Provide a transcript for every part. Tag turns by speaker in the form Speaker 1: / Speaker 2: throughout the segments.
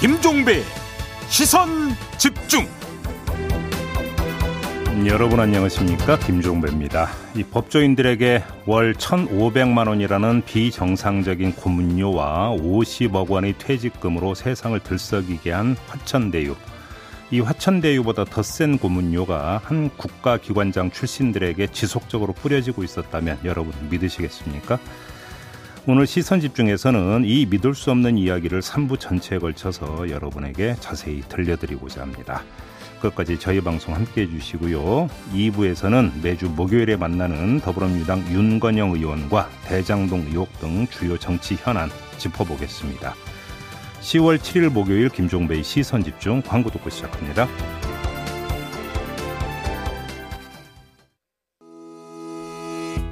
Speaker 1: 김종배 시선 집중.
Speaker 2: 여러분 안녕하십니까 김종배입니다. 이 법조인들에게 월 1,500만 원이라는 비정상적인 고문료와 50억 원의 퇴직금으로 세상을 들썩이게 한 화천대유. 이 화천대유보다 더 센 고문료가 한 국가기관장 출신들에게 지속적으로 뿌려지고 있었다면 여러분 믿으시겠습니까? 오늘 시선 집중에서는 이 믿을 수 없는 이야기를 3부 전체에 걸쳐서 여러분에게 자세히 들려드리고자 합니다. 끝까지 저희 방송 함께 해주시고요. 2부에서는 매주 목요일에 만나는 더불어민주당 윤건영 의원과 대장동 의혹 등 주요 정치 현안 짚어보겠습니다. 10월 7일 목요일 김종배의 시선 집중 광고 듣고 시작합니다.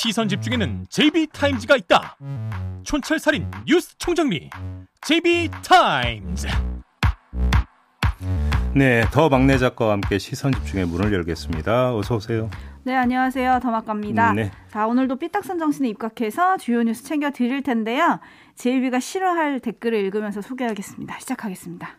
Speaker 1: 시선 집중에는 JB타임즈가 있다. 촌철살인 뉴스 총정리 JB타임즈.
Speaker 2: 네, 더 막내 작가와 함께 시선 집중의 문을 열겠습니다. 어서 오세요.
Speaker 3: 네, 안녕하세요. 더막갑니다. 네. 자, 오늘도 삐딱선 정신에 입각해서 주요 뉴스 챙겨 드릴 텐데요. 제이비가 싫어할 댓글을 읽으면서 소개하겠습니다. 시작하겠습니다.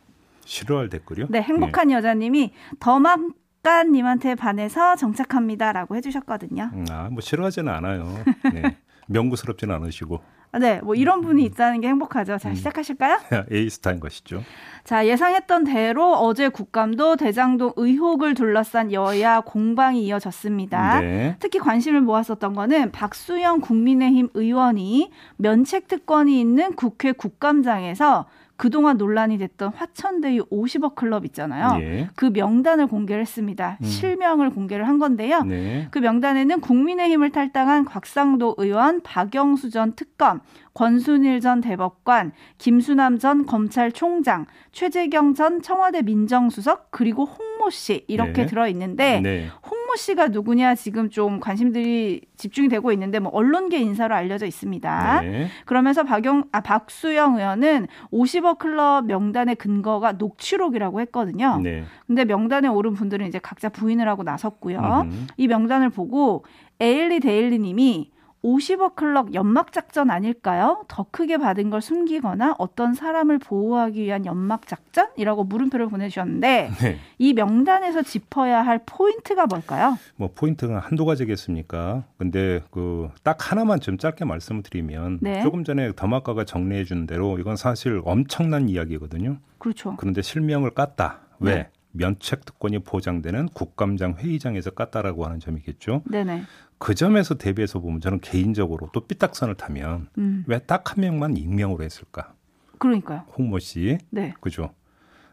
Speaker 2: 싫어할 댓글이요?
Speaker 3: 네, 행복한 네. 여자님이 더막 작가님한테 반해서 정착합니다라고 해주셨거든요.
Speaker 2: 음, 아, 뭐 싫어하지는 않아요. 네. 명구스럽지는 않으시고.
Speaker 3: 아, 네, 뭐 이런 분이 있다는 게 행복하죠. 자, 음. 시작하실까요?
Speaker 2: 에이스타인 것이죠.
Speaker 3: 자, 예상했던 대로 어제 국감도 대장동 의혹을 둘러싼 여야 공방이 이어졌습니다. 네. 특히 관심을 모았었던 거는 박수영 국민의힘 의원이 면책 특권이 있는 국회 국감장에서 그동안 논란이 됐던 화천대유 50억 클럽 있잖아요. 예. 그 명단을 공개를 했습니다. 음. 실명을 공개를 한 건데요. 네. 그 명단에는 국민의힘을 탈당한 곽상도 의원, 박영수 전 특검, 권순일 전 대법관, 김수남 전 검찰총장, 최재경 전 청와대 민정수석, 그리고 홍모 씨 이렇게 네. 들어 있는데 네. 홍 모 씨가 누구냐 지금 좀 관심들이 집중이 되고 있는데 뭐 언론계 인사로 알려져 있습니다. 네. 그러면서 박영 아 박수영 의원은 50억 클럽 명단의 근거가 녹취록이라고 했거든요. 네. 근데 명단에 오른 분들은 이제 각자 부인을 하고 나섰고요. 음흠. 이 명단을 보고 에일리 데일리 님이 50억 클럽 연막 작전 아닐까요? 더 크게 받은 걸 숨기거나 어떤 사람을 보호하기 위한 연막 작전이라고 물음표를 보내주셨는데 네. 이 명단에서 짚어야 할 포인트가 뭘까요?
Speaker 2: 뭐 포인트가 한두 가지겠습니까? 근데 그 딱 하나만 좀 짧게 말씀을 드리면 네. 조금 전에 더마카가 정리해 준 대로 이건 사실 엄청난 이야기거든요.
Speaker 3: 그렇죠.
Speaker 2: 그런데 실명을 깠다. 왜? 네. 면책 특권이 보장되는 국감장 회의장에서 깠다라고 하는 점이겠죠. 네네. 그 점에서 대비해서 보면 저는 개인적으로 또 삐딱선을 타면 음. 왜딱 한 명만 익명으로 했을까?
Speaker 3: 그러니까요.
Speaker 2: 홍모 씨. 네. 그죠.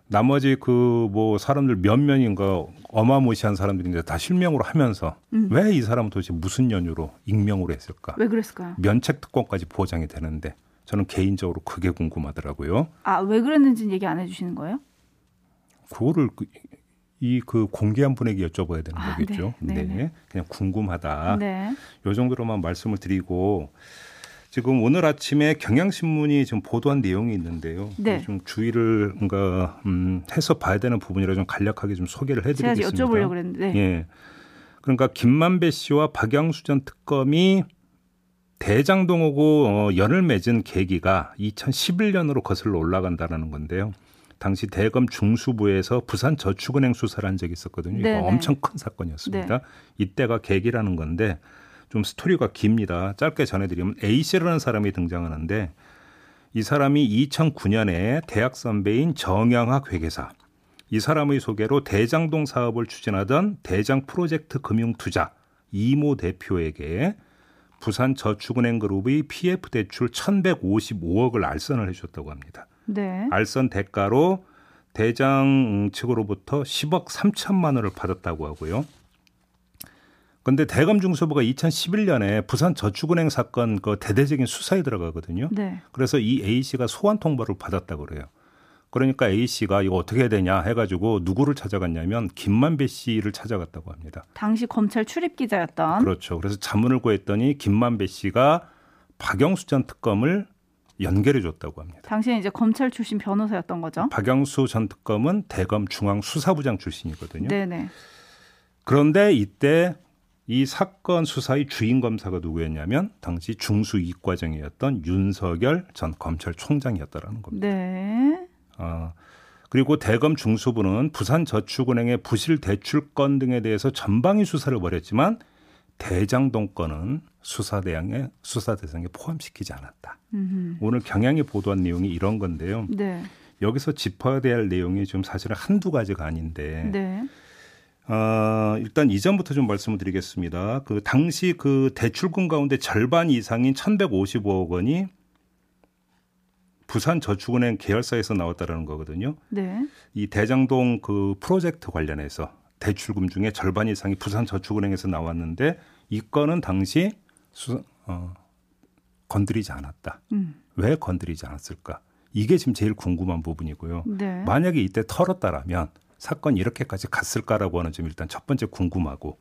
Speaker 2: 나머지 그 뭐 사람들 몇 명인가 어마무시한 사람들인데 다 실명으로 하면서 음. 왜이 사람은 도대체 무슨 연유로 익명으로 했을까?
Speaker 3: 왜 그랬을까요?
Speaker 2: 면책 특권까지 보장이 되는데 저는 개인적으로 그게 궁금하더라고요.
Speaker 3: 아, 왜 그랬는지는 얘기 안 해주시는 거예요?
Speaker 2: 그거를 그 이 그 공개한 분에게 여쭤봐야 되는 아, 거겠죠. 네, 네, 네. 그냥 궁금하다. 네. 요 정도로만 말씀을 드리고 지금 오늘 아침에 경향신문이 지금 보도한 내용이 있는데요. 네. 좀 주의를 뭔가 음, 해서 봐야 되는 부분이라 좀 간략하게 좀 소개를 해드리겠습니다.
Speaker 3: 제가 여쭤보려고 그랬는데.
Speaker 2: 예. 그러니까 김만배 씨와 박영수 전 특검이 대장동하고 어, 연을 맺은 계기가 2011년으로 거슬러 올라간다라는 건데요. 당시 대검 중수부에서 부산 저축은행 수사를 한 적이 있었거든요. 이거 엄청 큰 사건이었습니다. 네. 이때가 계기라는 건데 좀 스토리가 깁니다. 짧게 전해드리면 A 씨라는 사람이 등장하는데 이 사람이 2009년에 대학 선배인 정영학 회계사 이 사람의 소개로 대장동 사업을 추진하던 대장 프로젝트 금융 투자 이모 대표에게 부산 저축은행 그룹의 PF 대출 1,155억을 알선을 해줬다고 합니다. 네. 알선 대가로 대장 측으로부터 10억 3천만 원을 받았다고 하고요. 그런데 대검 중수부가 2011년에 부산 저축은행 사건 그 대대적인 수사에 들어가거든요. 네. 그래서 이 A 씨가 소환 통보를 받았다고 그래요. 그러니까 A 씨가 이거 어떻게 해야 되냐 해가지고 누구를 찾아갔냐면 김만배 씨를 찾아갔다고 합니다.
Speaker 3: 당시 검찰 출입 기자였던.
Speaker 2: 그렇죠. 그래서 자문을 구했더니 김만배 씨가 박영수 전 특검을 연결해 줬다고 합니다.
Speaker 3: 당시에 이제 검찰 출신 변호사였던 거죠.
Speaker 2: 박영수 전 특검은 대검 중앙 수사부장 출신이거든요.
Speaker 3: 네네.
Speaker 2: 그런데 이때 이 사건 수사의 주인 검사가 누구였냐면 당시 중수 이과정이었던 윤석열 전 검찰총장이었다라는 겁니다.
Speaker 3: 네.
Speaker 2: 어, 그리고 대검 중수부는 부산저축은행의 부실 대출 건 등에 대해서 전방위 수사를 벌였지만 대장동 건은 수사 대상에 수사 대상에 포함시키지 않았다. 음흠. 오늘 경향이 보도한 내용이 이런 건데요.
Speaker 3: 네.
Speaker 2: 여기서 짚어야 될 내용이 좀 사실은 한두 가지가 아닌데.
Speaker 3: 네.
Speaker 2: 어, 일단 이전부터 좀 말씀을 드리겠습니다. 그 당시 그 대출금 가운데 절반 이상인 1,155억 원이 부산 저축은행 계열사에서 나왔다라는 거거든요.
Speaker 3: 네.
Speaker 2: 이 대장동 그 프로젝트 관련해서 대출금 중에 절반 이상이 부산 저축은행에서 나왔는데 이 건은 당시 수, 어, 건드리지 않았다.
Speaker 3: 음.
Speaker 2: 왜 건드리지 않았을까? 이게 지금 제일 궁금한 부분이고요.
Speaker 3: 네.
Speaker 2: 만약에 이때 털었다라면 사건이 이렇게까지 갔을까라고 하는 점 일단 첫 번째 궁금하고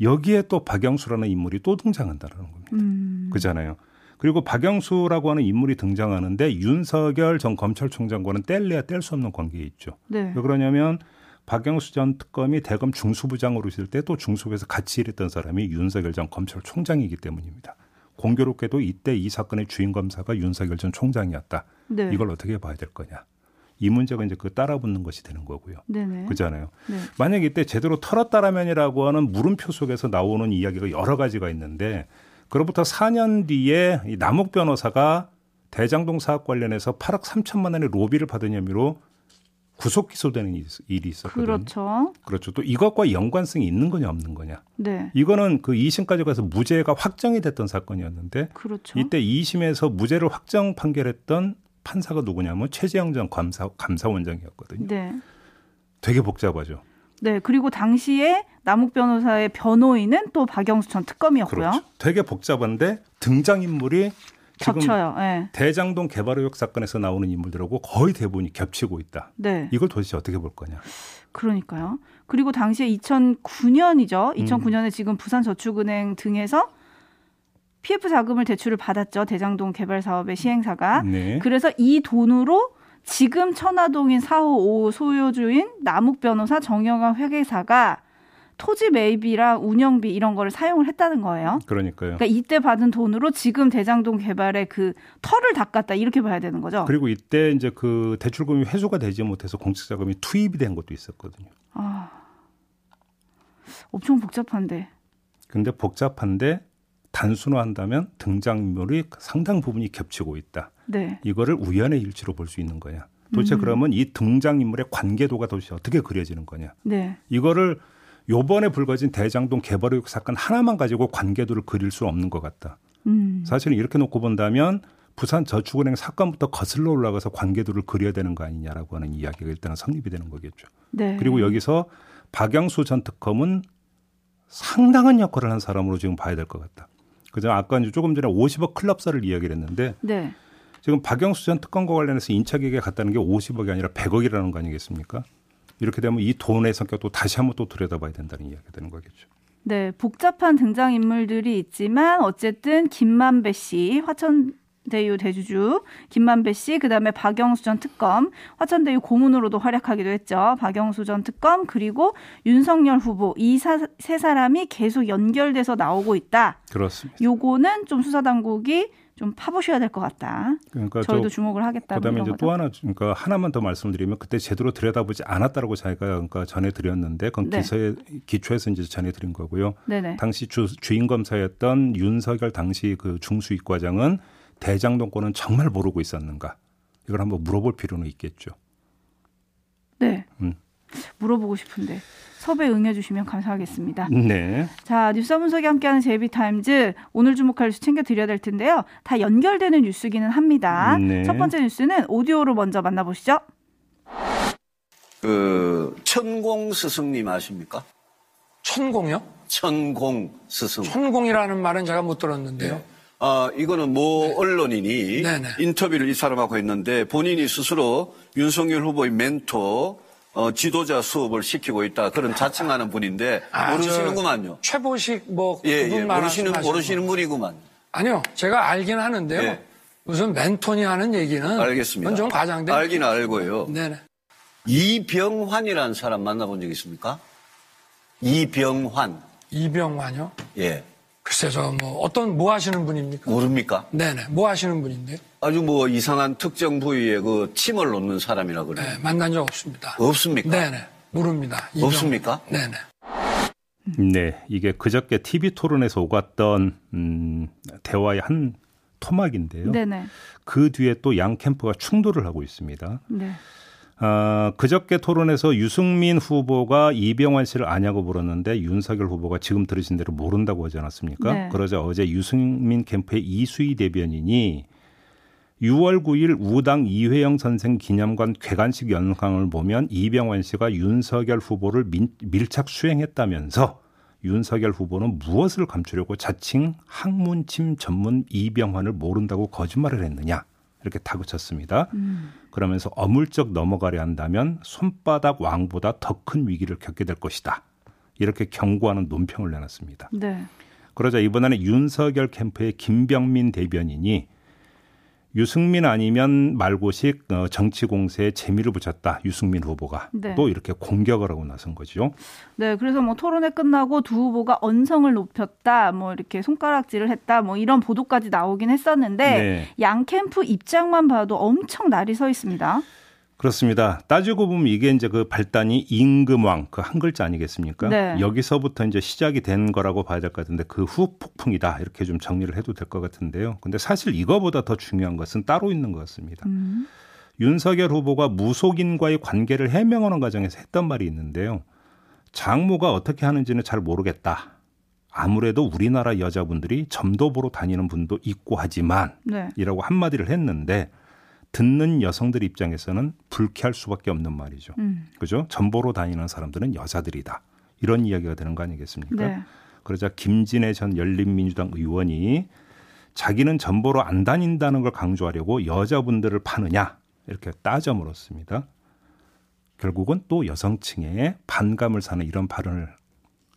Speaker 2: 여기에 또 박영수라는 인물이 또 등장한다는 겁니다.
Speaker 3: 음.
Speaker 2: 그잖아요. 그리고 박영수라고 하는 인물이 등장하는데 윤석열 전 검찰총장과는 뗄래야 뗄 수 없는 관계에 있죠.
Speaker 3: 네.
Speaker 2: 왜 그러냐면 박영수 전 특검이 대검 중수부장으로 있을 때 또 중수부에서 같이 일했던 사람이 윤석열 전 검찰총장이기 때문입니다. 공교롭게도 이때 이 사건의 주인 검사가 윤석열 전 총장이었다.
Speaker 3: 네.
Speaker 2: 이걸 어떻게 봐야 될 거냐. 이 문제가 이제 그 따라붙는 것이 되는 거고요.
Speaker 3: 네네.
Speaker 2: 그렇잖아요.
Speaker 3: 네.
Speaker 2: 만약 이때 제대로 털었다라면이라고 하는 물음표 속에서 나오는 이야기가 여러 가지가 있는데 그로부터 4년 뒤에 이 남욱 변호사가 대장동 사업 관련해서 8억 3천만 원의 로비를 받은 혐의로 구속 기소되는 일이 있었거든요.
Speaker 3: 그렇죠.
Speaker 2: 그렇죠. 또 이것과 연관성이 있는 거냐 없는 거냐.
Speaker 3: 네.
Speaker 2: 이거는 그 2심까지 가서 무죄가 확정이 됐던 사건이었는데
Speaker 3: 그렇죠.
Speaker 2: 이때 2심에서 무죄를 확정 판결했던 판사가 누구냐면 최재형 전 감사, 감사원장이었거든요.
Speaker 3: 네.
Speaker 2: 되게 복잡하죠.
Speaker 3: 네. 그리고 당시에 남욱 변호사의 변호인은 또 박영수 전 특검이었고요.
Speaker 2: 그렇죠. 되게 복잡한데 등장인물이
Speaker 3: 겹쳐요. 네.
Speaker 2: 대장동 개발 의혹 사건에서 나오는 인물들하고 거의 대부분이 겹치고 있다.
Speaker 3: 네.
Speaker 2: 이걸 도대체 어떻게 볼 거냐.
Speaker 3: 그러니까요. 그리고 당시에 2009년이죠. 2009년에 음. 지금 부산저축은행 등에서 PF 자금을 대출을 받았죠. 대장동 개발 사업의 시행사가.
Speaker 2: 네.
Speaker 3: 그래서 이 돈으로 지금 천화동인 4호 5호 소유주인 남욱 변호사 정영아 회계사가 토지 매입이랑 운영비 이런 거를 사용을 했다는 거예요.
Speaker 2: 그러니까요.
Speaker 3: 그러니까 이때 받은 돈으로 지금 대장동 개발의 그 털을 닦았다 이렇게 봐야 되는 거죠.
Speaker 2: 그리고 이때 이제 그 대출금이 회수가 되지 못해서 공적 자금이 투입이 된 것도 있었거든요.
Speaker 3: 아, 엄청 복잡한데.
Speaker 2: 근데 복잡한데 단순화한다면 등장인물이 상당 부분이 겹치고 있다.
Speaker 3: 네.
Speaker 2: 이거를 우연의 일치로 볼 수 있는 거냐. 도대체 음. 그러면 이 등장인물의 관계도가 도대체 어떻게 그려지는 거냐.
Speaker 3: 네.
Speaker 2: 이거를 요번에 불거진 대장동 개발 의혹 사건 하나만 가지고 관계도를 그릴 수 없는 것 같다.
Speaker 3: 음.
Speaker 2: 사실은 이렇게 놓고 본다면 부산 저축은행 사건부터 거슬러 올라가서 관계도를 그려야 되는 거 아니냐라고 하는 이야기가 일단은 성립이 되는 거겠죠.
Speaker 3: 네.
Speaker 2: 그리고 여기서 박영수 전 특검은 상당한 역할을 한 사람으로 지금 봐야 될 것 같다. 그죠? 아까 이제 조금 전에 50억 클럽사를 이야기를 했는데
Speaker 3: 네.
Speaker 2: 지금 박영수 전 특검과 관련해서 인차계획에 갔다는 게 50억이 아니라 100억이라는 거 아니겠습니까? 이렇게 되면 이 돈의 성격도 다시 한번 또 들여다봐야 된다는 이야기가 되는 거겠죠.
Speaker 3: 네, 복잡한 등장 인물들이 있지만 어쨌든 김만배 씨, 화천 대유 대주주 김만배 씨, 그다음에 박영수 전 특검, 화천대유 고문으로도 활약하기도 했죠. 박영수 전 특검 그리고 윤석열 후보 이 세 사람이 계속 연결돼서 나오고 있다.
Speaker 2: 그렇습니다.
Speaker 3: 요거는 좀 수사 당국이 좀 파보셔야 될 것 같다.
Speaker 2: 그러니까
Speaker 3: 저희도 주목을 하겠다.
Speaker 2: 그다음에 이제 또 하나 그러니까 하나만 더 말씀드리면 그때 제대로 들여다보지 않았다라고 저희가 그러니까 전해드렸는데 그건 네. 기사에 기초해서 이제 전해드린 거고요.
Speaker 3: 네네.
Speaker 2: 당시 주, 주인 검사였던 윤석열 당시 그 중수이과장은 대장동권은 정말 모르고 있었는가? 이걸 한번 물어볼 필요는 있겠죠.
Speaker 3: 네.
Speaker 2: 음.
Speaker 3: 물어보고 싶은데 섭외 응해주시면 감사하겠습니다.
Speaker 2: 네.
Speaker 3: 자 뉴스 분석이 함께하는 제이비타임즈 오늘 주목할 뉴스 챙겨드려야 될 텐데요. 다 연결되는 뉴스기는 합니다.
Speaker 2: 네.
Speaker 3: 첫 번째 뉴스는 오디오로 먼저 만나보시죠.
Speaker 4: 그 천공 스승님 아십니까?
Speaker 5: 천공이요?
Speaker 4: 천공 스승.
Speaker 5: 천공이라는 말은 제가 못 들었는데요. 네.
Speaker 4: 아, 이거는 모 네. 언론인이 네네. 인터뷰를 이 사람하고 했는데 본인이 스스로 윤석열 후보의 멘토 어, 지도자 수업을 시키고 있다 그런 자칭하는 분인데 아, 모르시는구만요.
Speaker 5: 최보식 뭐
Speaker 4: 예, 예, 모르시는 모르시는 분이구만.
Speaker 5: 아니요, 제가 알긴 하는데요. 예. 무슨 멘토니 하는 얘기는
Speaker 4: 알겠습니다.
Speaker 5: 좀 과장된.
Speaker 4: 알긴 알고요. 네네. 이병환이라는 사람 만나본 적 있습니까? 이병환.
Speaker 5: 이병환요?
Speaker 4: 예.
Speaker 5: 글쎄, 저, 뭐, 어떤, 뭐 하시는 분입니까?
Speaker 4: 모릅니까?
Speaker 5: 네네. 뭐 하시는 분인데?
Speaker 4: 아주 뭐 이상한 특정 부위에 그 침을 놓는 사람이라 그래요. 네,
Speaker 5: 만난 적 없습니다.
Speaker 4: 없습니까?
Speaker 5: 네네. 모릅니다.
Speaker 4: 이병. 없습니까?
Speaker 5: 네네.
Speaker 2: 네, 이게 그저께 TV 토론에서 오갔던 음, 대화의 한 토막인데요. 네네. 그 뒤에 또 양 캠프가 충돌을 하고 있습니다. 네. 어, 그저께 토론에서 유승민 후보가 이병환 씨를 아냐고 물었는데 윤석열 후보가 지금 들으신 대로 모른다고 하지 않았습니까? 네. 그러자 어제 유승민 캠프의 이수희 대변인이 6월 9일 우당 이회영 선생 기념관 개관식 연강을 보면 이병환 씨가 윤석열 후보를 민, 밀착 수행했다면서 윤석열 후보는 무엇을 감추려고 자칭 학문침 전문 이병환을 모른다고 거짓말을 했느냐 이렇게 다그쳤습니다. 음. 그러면서 어물쩍 넘어가려 한다면 손바닥 왕보다 더 큰 위기를 겪게 될 것이다. 이렇게 경고하는 논평을 내놨습니다. 네. 그러자 이번에는 윤석열 캠프의 김병민 대변인이 유승민 아니면 말고식 어, 정치 공세에 재미를 붙였다. 유승민 후보가 네. 또 이렇게 공격을 하고 나선 거죠.
Speaker 3: 네, 그래서 뭐 토론회 끝나고 두 후보가 언성을 높였다, 뭐 이렇게 손가락질을 했다, 뭐 이런 보도까지 나오긴 했었는데 네. 양 캠프 입장만 봐도 엄청 날이 서 있습니다.
Speaker 2: 그렇습니다. 따지고 보면 이게 이제 그 발단이 임금왕 그 한 글자 아니겠습니까? 네. 여기서부터 이제 시작이 된 거라고 봐야 될 것 같은데 그 후 폭풍이다 이렇게 좀 정리를 해도 될 것 같은데요. 근데 사실 이거보다 더 중요한 것은 따로 있는 것 같습니다. 음. 윤석열 후보가 무속인과의 관계를 해명하는 과정에서 했던 말이 있는데요. 장모가 어떻게 하는지는 잘 모르겠다. 아무래도 우리나라 여자분들이 점도 보러 다니는 분도 있고 하지만 네. 이라고 한마디를 했는데 듣는 여성들 입장에서는 불쾌할 수밖에 없는 말이죠. 음. 그죠? 전보로 다니는 사람들은 여자들이다. 이런 이야기가 되는 거 아니겠습니까? 네. 그러자 김진애 전 열린민주당 의원이 자기는 전보로 안 다닌다는 걸 강조하려고 여자분들을 파느냐 이렇게 따져 물었습니다. 결국은 또 여성층에 반감을 사는 이런 발언을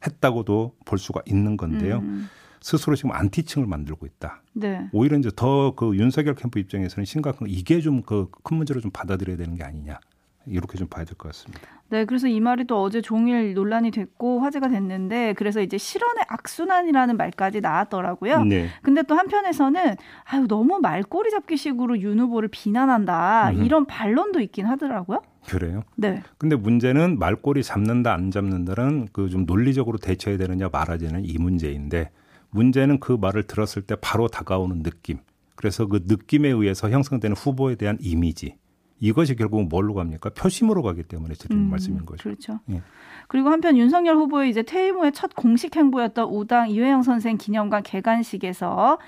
Speaker 2: 했다고도 볼 수가 있는 건데요. 음. 스스로 지금 안티층을 만들고 있다. 네. 오히려 이제 더 그 윤석열 캠프 입장에서는 심각한 이게 좀 그 큰 문제로 좀 받아들여야 되는 게 아니냐. 이렇게 좀 봐야 될 것 같습니다.
Speaker 3: 네, 그래서 이 말이 또 어제 종일 논란이 됐고 화제가 됐는데 그래서 이제 실언의 악순환이라는 말까지 나왔더라고요. 네. 근데 또 한편에서는 아유 너무 말꼬리 잡기식으로 윤 후보를 비난한다 음흠. 이런 반론도 있긴 하더라고요.
Speaker 2: 그래요? 네. 근데 문제는 말꼬리 잡는다 안 잡는다는 그 좀 논리적으로 대처해야 되느냐 말아야 되는 이 문제인데 문제는 그 말을 들었을 때 바로 다가오는 느낌. 그래서 그 느낌에 의해서 형성되는 후보에 대한 이미지. 이것이 결국 뭘로 갑니까? 표심으로 가기 때문에 드리는 음, 말씀인 거죠.
Speaker 3: 그렇죠. 예. 그리고 한편 윤석열 후보의 이제 퇴임 후에 첫 공식 행보였던 우당 이회영 선생 기념관 개관식에서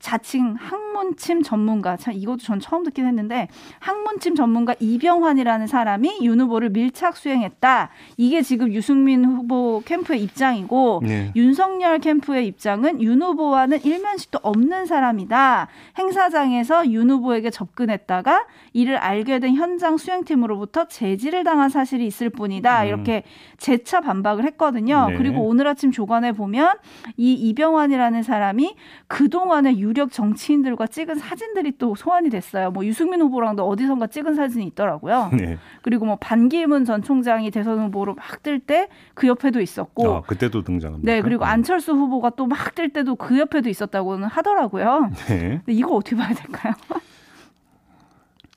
Speaker 3: 자칭 학문침 전문가 참 이것도 전 처음 듣긴 했는데 학문침 전문가 이병환이라는 사람이 윤 후보를 밀착 수행했다. 이게 지금 유승민 후보 캠프의 입장이고 네. 윤석열 캠프의 입장은 윤 후보와는 일면식도 없는 사람이다. 행사장에서 윤 후보에게 접근했다가 이를 알게 된 현장 수행팀으로부터 제지를 당한 사실이 있을 뿐이다. 음. 이렇게 재차 반박을 했거든요. 네. 그리고 오늘 아침 조간에 보면 이 이병환이라는 사람이 그동안의 유력 정치인들과 찍은 사진들이 또 소환이 됐어요. 뭐 유승민 후보랑도 어디선가 찍은 사진이 있더라고요. 네. 그리고 뭐 반기문 전 총장이 대선 후보로 막 뜰 때 그 옆에도 있었고.
Speaker 2: 아, 그때도 등장합니다.
Speaker 3: 네, 그리고 네. 안철수 후보가 또 막 뜰 때도 그 옆에도 있었다고는 하더라고요. 네. 근데 이거 어떻게 봐야 될까요?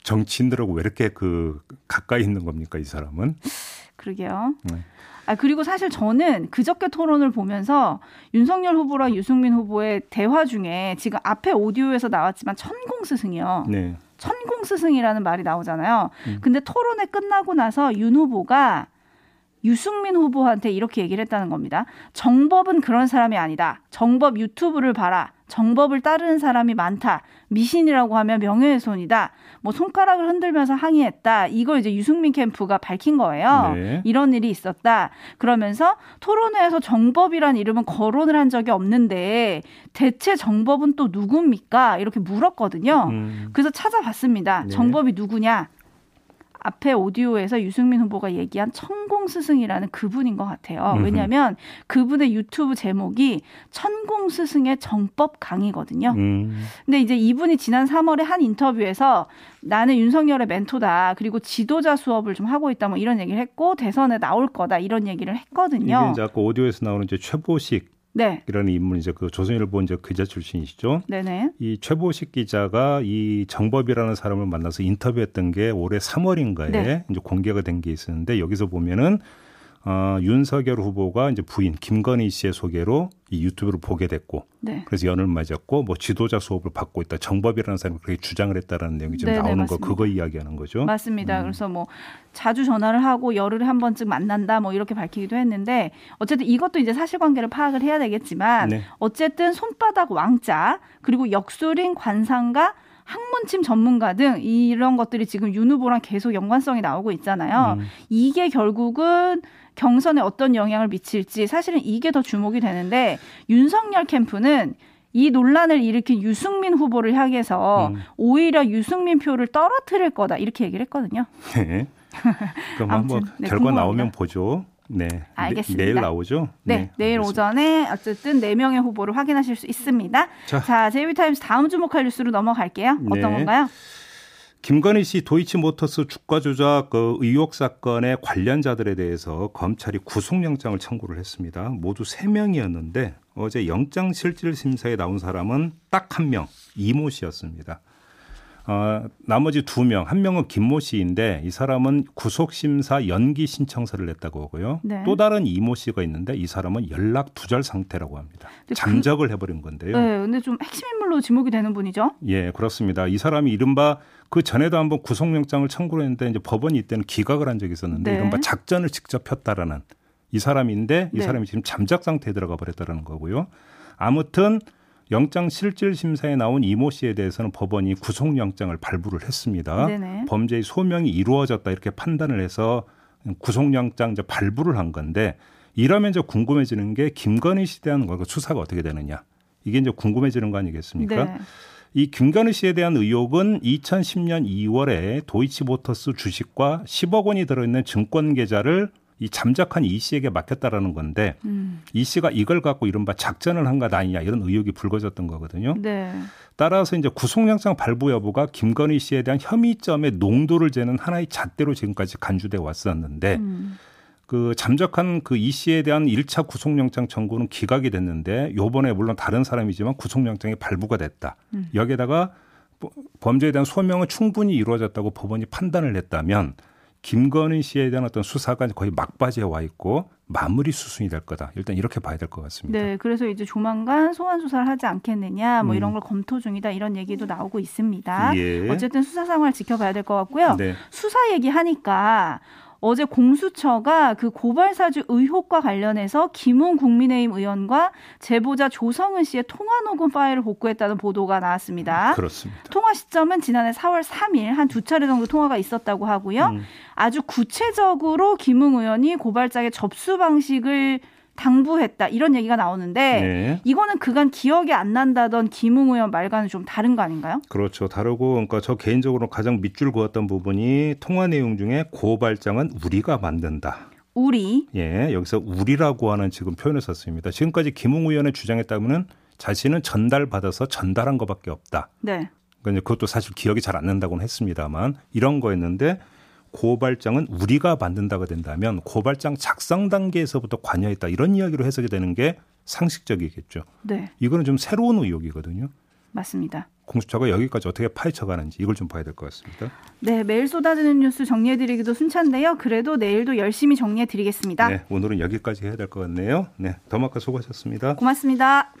Speaker 2: 정치인들하고 왜 이렇게 그 가까이 있는 겁니까, 이 사람은?
Speaker 3: 그러게요. 네. 아, 그리고 사실 저는 그저께 토론을 보면서 윤석열 후보랑 유승민 후보의 대화 중에 지금 앞에 오디오에서 나왔지만 천공 스승이요. 네. 천공 스승이라는 말이 나오잖아요. 음. 근데 토론회 끝나고 나서 윤 후보가 유승민 후보한테 이렇게 얘기를 했다는 겁니다. 정법은 그런 사람이 아니다. 정법 유튜브를 봐라. 정법을 따르는 사람이 많다. 미신이라고 하면 명예훼손이다. 뭐 손가락을 흔들면서 항의했다. 이걸 이제 유승민 캠프가 밝힌 거예요. 네. 이런 일이 있었다. 그러면서 토론회에서 정법이란 이름은 거론을 한 적이 없는데 대체 정법은 또 누굽니까? 이렇게 물었거든요. 음. 그래서 찾아봤습니다. 네. 정법이 누구냐? 앞에 오디오에서 유승민 후보가 얘기한 천공 스승이라는 그분인 것 같아요. 왜냐하면 그분의 유튜브 제목이 천공 스승의 정법 강의거든요. 음. 근데 이제 이분이 지난 3월에 한 인터뷰에서 나는 윤석열의 멘토다. 그리고 지도자 수업을 좀 하고 있다. 뭐 이런 얘기를 했고 대선에 나올 거다. 이런 얘기를 했거든요.
Speaker 2: 이게 이제 아까 오디오에서 나오는 이제 최보식 네. 이라는 인물 이제 그 조선일보 이제 기자 출신이시죠. 네네. 이 최보식 기자가 이 정법이라는 사람을 만나서 인터뷰했던 게 올해 3월인가에 네. 이제 공개가 된 게 있었는데 여기서 보면은 어, 윤석열 후보가 이제 부인 김건희 씨의 소개로 이 유튜브를 보게 됐고 네. 그래서 연을 맞았고 뭐 지도자 수업을 받고 있다 정법이라는 사람이 그렇게 주장을 했다라는 내용이 지금 네, 네 나오는 거 그거 이야기하는 거죠.
Speaker 3: 맞습니다. 음. 그래서 뭐 자주 전화를 하고 열흘에 한 번쯤 만난다 뭐 이렇게 밝히기도 했는데 어쨌든 이것도 이제 사실관계를 파악을 해야 되겠지만 네. 어쨌든 손바닥 왕자 그리고 역술인 관상가 학문침 전문가 등 이런 것들이 지금 윤 후보랑 계속 연관성이 나오고 있잖아요. 음. 이게 결국은 경선에 어떤 영향을 미칠지 사실은 이게 더 주목이 되는데 윤석열 캠프는 이 논란을 일으킨 유승민 후보를 향해서 음. 오히려 유승민 표를 떨어뜨릴 거다 이렇게 얘기를 했거든요. 네.
Speaker 2: 그럼 한번 네, 결과 궁금합니다. 나오면 보죠. 네.
Speaker 3: 알겠습니다.
Speaker 2: 내일 나오죠?
Speaker 3: 네. 네 내일 알겠습니다. 오전에 어쨌든 4명의 후보를 확인하실 수 있습니다. 자, 자 제이비타임스 다음 주목할 뉴스로 넘어갈게요. 어떤 네. 건가요?
Speaker 2: 김건희 씨 도이치모터스 주가 조작 그 의혹 사건의 관련자들에 대해서 검찰이 구속영장을 청구를 했습니다. 모두 3명이었는데 어제 영장실질심사에 나온 사람은 딱 한 명, 이모 씨였습니다. 어, 나머지 두 명, 한 명은 김모 씨인데 이 사람은 구속심사 연기 신청서를 냈다고 하고요. 네. 또 다른 이모 씨가 있는데 이 사람은 연락 두절 상태라고 합니다. 그 잠적을 그, 해버린 건데요.
Speaker 3: 네, 근데 좀 핵심 인물로 지목이 되는 분이죠.
Speaker 2: 예, 그렇습니다. 이 사람이 이른바 그 전에도 한번 구속영장을 청구를 했는데 이제 법원이 이때는 기각을 한 적이 있었는데 네. 이른바 작전을 직접 폈다라는 이 사람인데 이 네. 사람이 지금 잠적 상태에 들어가 버렸다라는 거고요. 아무튼 영장 실질 심사에 나온 이모 씨에 대해서는 법원이 구속영장을 발부를 했습니다. 네네. 범죄의 소명이 이루어졌다 이렇게 판단을 해서 구속영장 이제 발부를 한 건데 이러면 이제 궁금해지는 게 김건희 씨에 대한 거 수사가 어떻게 되느냐 이게 이제 궁금해지는 거 아니겠습니까? 네. 이 김건희 씨에 대한 의혹은 2010년 2월에 도이치모터스 주식과 10억 원이 들어있는 증권 계좌를 이 잠적한 이 씨에게 맡겼다라는 건데 음. 이 씨가 이걸 갖고 이른바 작전을 한 것 아니냐 이런 의혹이 불거졌던 거거든요. 네. 따라서 이제 구속영장 발부 여부가 김건희 씨에 대한 혐의점의 농도를 재는 하나의 잣대로 지금까지 간주돼 왔었는데 음. 그 잠적한 그 이 씨에 대한 1차 구속영장 청구는 기각이 됐는데 요번에 물론 다른 사람이지만 구속영장이 발부가 됐다. 음. 여기에다가 범죄에 대한 소명은 충분히 이루어졌다고 법원이 판단을 했다면 김건희 씨에 대한 어떤 수사가 거의 막바지에 와 있고 마무리 수순이 될 거다. 일단 이렇게 봐야 될 것 같습니다.
Speaker 3: 네, 그래서 이제 조만간 소환 수사를 하지 않겠느냐, 뭐 음. 이런 걸 검토 중이다 이런 얘기도 나오고 있습니다. 예. 어쨌든 수사 상황을 지켜봐야 될 것 같고요. 네. 수사 얘기 하니까 어제 공수처가 그 고발 사주 의혹과 관련해서 김웅 국민의힘 의원과 제보자 조성은 씨의 통화 녹음 파일을 복구했다는 보도가 나왔습니다.
Speaker 2: 그렇습니다.
Speaker 3: 통화 시점은 지난해 4월 3일 한 두 차례 정도 통화가 있었다고 하고요. 음. 아주 구체적으로 김웅 의원이 고발장의 접수 방식을 당부했다 이런 얘기가 나오는데 네. 이거는 그간 기억이 안 난다던 김웅 의원 말과는 좀 다른 거 아닌가요?
Speaker 2: 그렇죠. 다르고 그러니까 저 개인적으로 가장 밑줄 그었던 부분이 통화 내용 중에 고발장은 우리가 만든다.
Speaker 3: 우리.
Speaker 2: 예, 여기서 우리라고 하는 지금 표현을 썼습니다. 지금까지 김웅 의원의 주장에 따르면 자신은 전달받아서 전달한 것밖에 없다. 네. 그러니까 그것도 사실 기억이 잘 안 난다고는 했습니다만 이런 거였는데 고발장은 우리가 만든다가 된다면 고발장 작성 단계에서부터 관여했다 이런 이야기로 해석이 되는 게 상식적이겠죠. 네. 이거는 좀 새로운 의혹이거든요.
Speaker 3: 맞습니다.
Speaker 2: 공수처가 여기까지 어떻게 파헤쳐가는지 이걸 좀 봐야 될 것 같습니다.
Speaker 3: 네, 매일 쏟아지는 뉴스 정리해드리기도 순찬데요. 그래도 내일도 열심히 정리해드리겠습니다.
Speaker 2: 네, 오늘은 여기까지 해야 될 것 같네요. 네, 더마카 수고하셨습니다.
Speaker 3: 고맙습니다.